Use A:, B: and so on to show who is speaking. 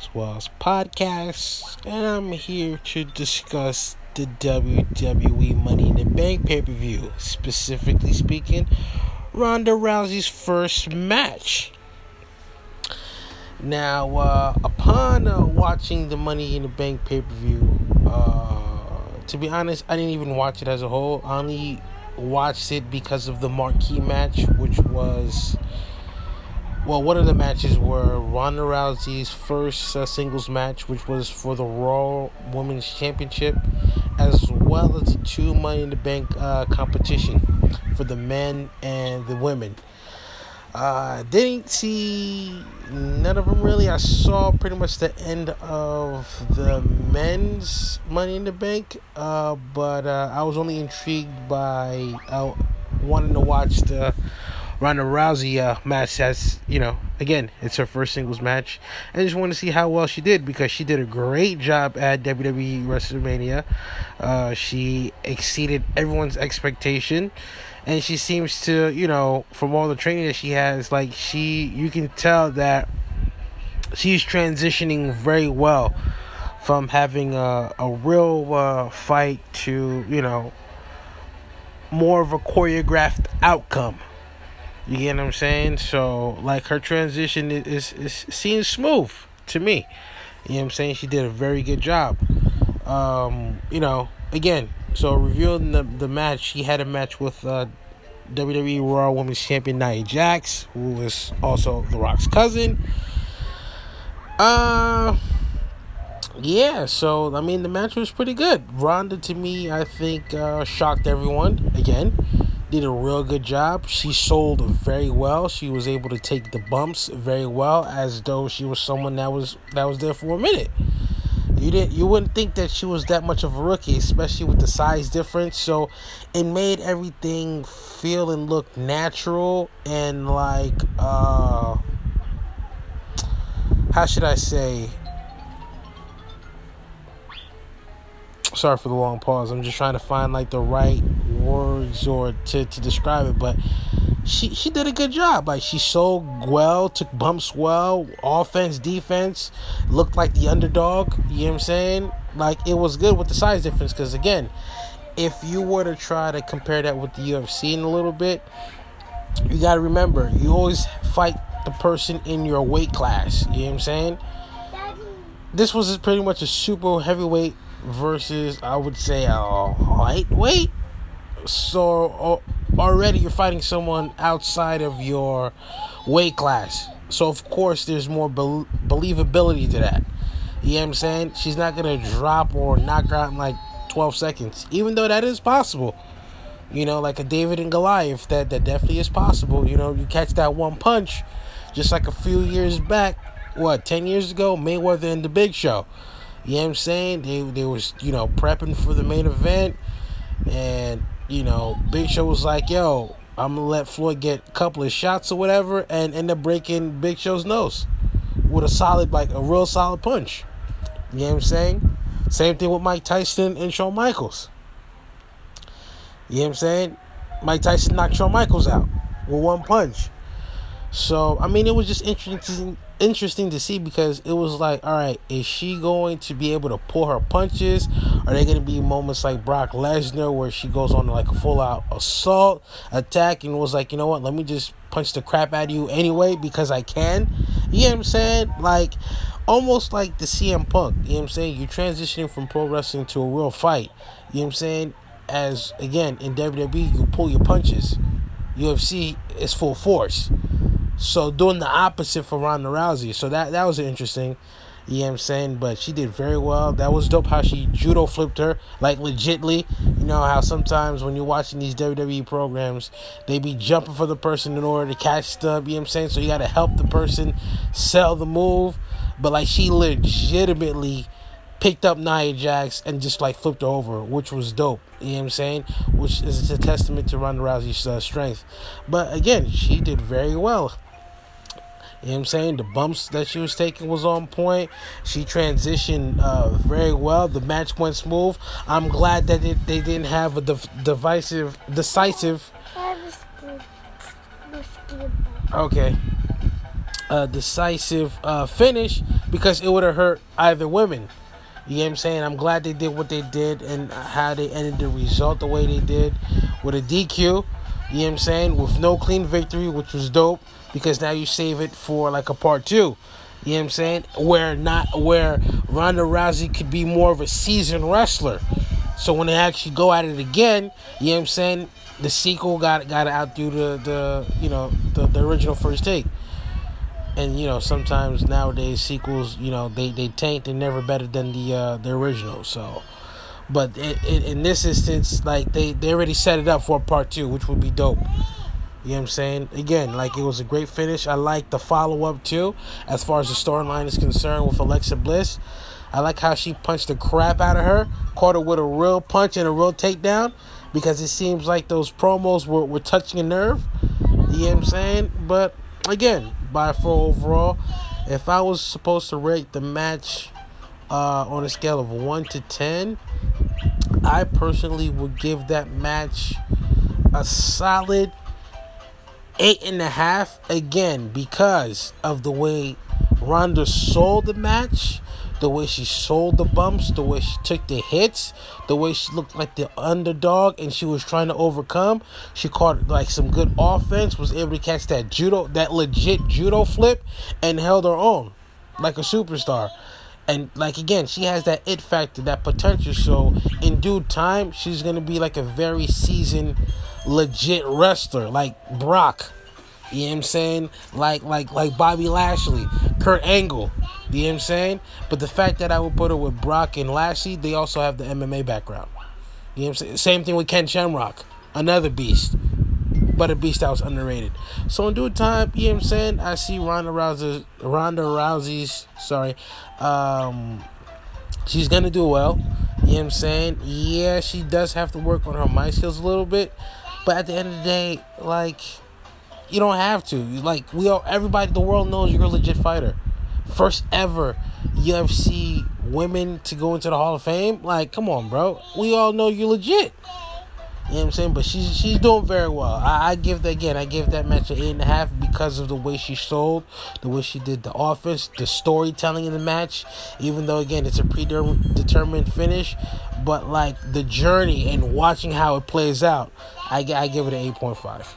A: Maxwell's podcast, and I'm here to discuss the WWE Money in the Bank pay per view. Specifically speaking, Ronda Rousey's first match. Now, uh, upon uh, watching the Money in the Bank pay per view, uh, to be honest, I didn't even watch it as a whole. I only watched it because of the marquee match, which was well, one of the matches were Ronda Rousey's first uh, singles match, which was for the Raw Women's Championship, as well as the two Money in the Bank uh, competition for the men and the women. Uh, didn't see none of them really. I saw pretty much the end of the men's Money in the Bank, uh, but uh, I was only intrigued by uh, wanting to watch the Ronda Rousey uh, match has, you know, again, it's her first singles match. I just want to see how well she did because she did a great job at WWE WrestleMania. Uh, she exceeded everyone's expectation. And she seems to, you know, from all the training that she has, like she, you can tell that she's transitioning very well from having a, a real uh, fight to, you know, more of a choreographed outcome you get what I'm saying? So like her transition is, is, is seems smooth to me. You know what I'm saying? She did a very good job. Um, you know, again, so reviewing the the match, she had a match with uh, WWE Raw Women's Champion Nia Jax, who was also The Rock's cousin. Uh yeah, so I mean the match was pretty good. Ronda to me, I think, uh, shocked everyone again did a real good job. She sold very well. She was able to take the bumps very well, as though she was someone that was that was there for a minute. You didn't you wouldn't think that she was that much of a rookie, especially with the size difference. So it made everything feel and look natural and like uh how should I say sorry for the long pause. I'm just trying to find like the right words or to, to describe it, but she she did a good job. Like she sold well, took bumps well, offense, defense, looked like the underdog. You know what I'm saying? Like it was good with the size difference because again, if you were to try to compare that with the UFC in a little bit, you got to remember you always fight the person in your weight class. You know what I'm saying? This was pretty much a super heavyweight versus I would say a lightweight. So already you're fighting someone outside of your weight class. So of course there's more be- believability to that. You know what I'm saying? She's not gonna drop or knock out in like 12 seconds, even though that is possible. You know, like a David and Goliath, that that definitely is possible. You know, you catch that one punch, just like a few years back. What 10 years ago, Mayweather and the Big Show. You know what I'm saying? They they was you know prepping for the main event, and you know Big Show was like, "Yo, I'm gonna let Floyd get a couple of shots or whatever," and end up breaking Big Show's nose with a solid, like a real solid punch. You know what I'm saying? Same thing with Mike Tyson and Shawn Michaels. You know what I'm saying? Mike Tyson knocked Shawn Michaels out with one punch. So I mean, it was just interesting interesting to see because it was like, all right, is she going to be able to pull her punches? Are there going to be moments like Brock Lesnar where she goes on like a full out assault attack and was like, you know what, let me just punch the crap out of you anyway because I can? You know what I'm saying? Like, almost like the CM Punk. You know what I'm saying? You're transitioning from pro wrestling to a real fight. You know what I'm saying? As again in WWE, you pull your punches. UFC is full force. So doing the opposite for Ronda Rousey. So that that was interesting. You know what I'm saying? But she did very well. That was dope how she judo flipped her, like legitly. You know how sometimes when you're watching these WWE programs, they be jumping for the person in order to catch the, you know what I'm saying? So you got to help the person sell the move. But like she legitimately picked up Nia Jax and just like flipped her over, which was dope. You know what I'm saying? Which is a testament to Ronda Rousey's uh, strength. But again, she did very well. You know what I'm saying? The bumps that she was taking was on point. She transitioned uh, very well. The match went smooth. I'm glad that it, they didn't have a div- divisive, decisive. Okay. a decisive uh, finish because it would have hurt either women. You know what I'm saying? I'm glad they did what they did and how they ended the result the way they did with a DQ. You know what I'm saying? With no clean victory, which was dope because now you save it for like a part two. You know what I'm saying? Where not where Ronda Rousey could be more of a seasoned wrestler. So when they actually go at it again, you know what I'm saying? The sequel got got to outdo the the you know the, the original first take and you know sometimes nowadays sequels you know they they taint they're never better than the uh the original so but in this instance like they they already set it up for a part two which would be dope you know what I'm saying? Again, like it was a great finish. I like the follow up too, as far as the storyline is concerned with Alexa Bliss. I like how she punched the crap out of her, caught her with a real punch and a real takedown, because it seems like those promos were, were touching a nerve. You know what I'm saying? But again, by four overall. If I was supposed to rate the match uh, on a scale of one to ten, I personally would give that match a solid eight and a half. Again, because of the way Ronda sold the match the way she sold the bumps, the way she took the hits, the way she looked like the underdog and she was trying to overcome. She caught like some good offense, was able to catch that judo, that legit judo flip, and held her own like a superstar. And like again, she has that it factor, that potential. So in due time, she's gonna be like a very seasoned, legit wrestler, like Brock. You know what I'm saying? Like like like Bobby Lashley, Kurt Angle. You know what I'm saying? But the fact that I would put her with Brock and Lashley, they also have the MMA background. You know what I'm saying? Same thing with Ken Shamrock, another beast, but a beast that was underrated. So in due time, you know what I'm saying? I see Ronda Rousey, Ronda Rousey's, sorry, um, she's gonna do well. You know what I'm saying? Yeah, she does have to work on her mic skills a little bit, but at the end of the day, like, you don't have to. Like, we all, everybody, the world knows you're a legit fighter first ever UFC women to go into the Hall of Fame. Like, come on, bro. We all know you're legit. You know what I'm saying? But she's she's doing very well. I, I give that again. I give that match an eight and a half because of the way she sold, the way she did the offense, the storytelling in the match. Even though again it's a predetermined finish, but like the journey and watching how it plays out, I I give it an eight point five.